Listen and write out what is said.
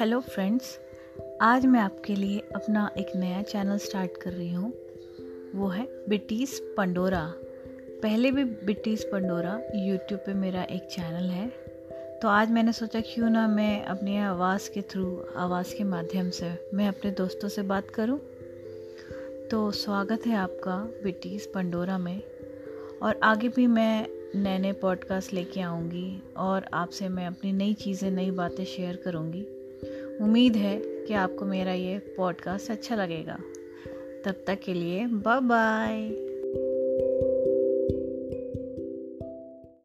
Hello friends, आज मैं आपके लिए अपना एक नया चैनल स्टार्ट कर रही हूँ। वो है बिटीज़ पंडोरा। पहले भी बिटीज़ पंडोरा यूट्यूब पे मेरा एक चैनल है। तो आज मैंने सोचा क्यों ना मैं अपनी आवाज़ के थ्रू, आवाज़ के माध्यम से मैं अपने दोस्तों से बात करूँ। तो स्वागत है आपका बिटीज़ पंडोरा में। और आगे भी मैं नए नए पॉडकास्ट लेके आऊँगी और आपसे मैं अपनी नई चीज़ें, नई बातें शेयर करूँगी। उम्मीद है कि आपको मेरा ये पॉडकास्ट अच्छा लगेगा। तब तक के लिए बाय बाय